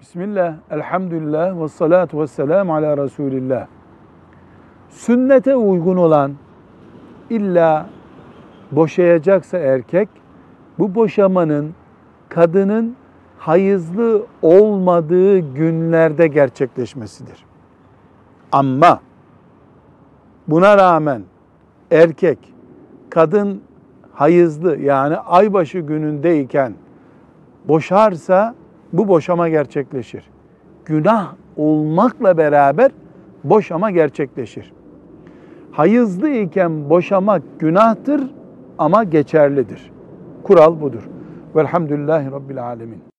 Bismillah, elhamdülillah ve salatu ve selamu ala Resulillah. Sünnete uygun olan illa boşayacaksa erkek, bu boşamanın kadının hayızlı olmadığı günlerde gerçekleşmesidir. Ama buna rağmen erkek kadın hayızlı yani aybaşı günündeyken boşarsa bu boşama gerçekleşir. Günah olmakla beraber boşama gerçekleşir. Hayızlı iken boşamak günahtır ama geçerlidir. Kural budur. Velhamdülillahi Rabbil Alemin.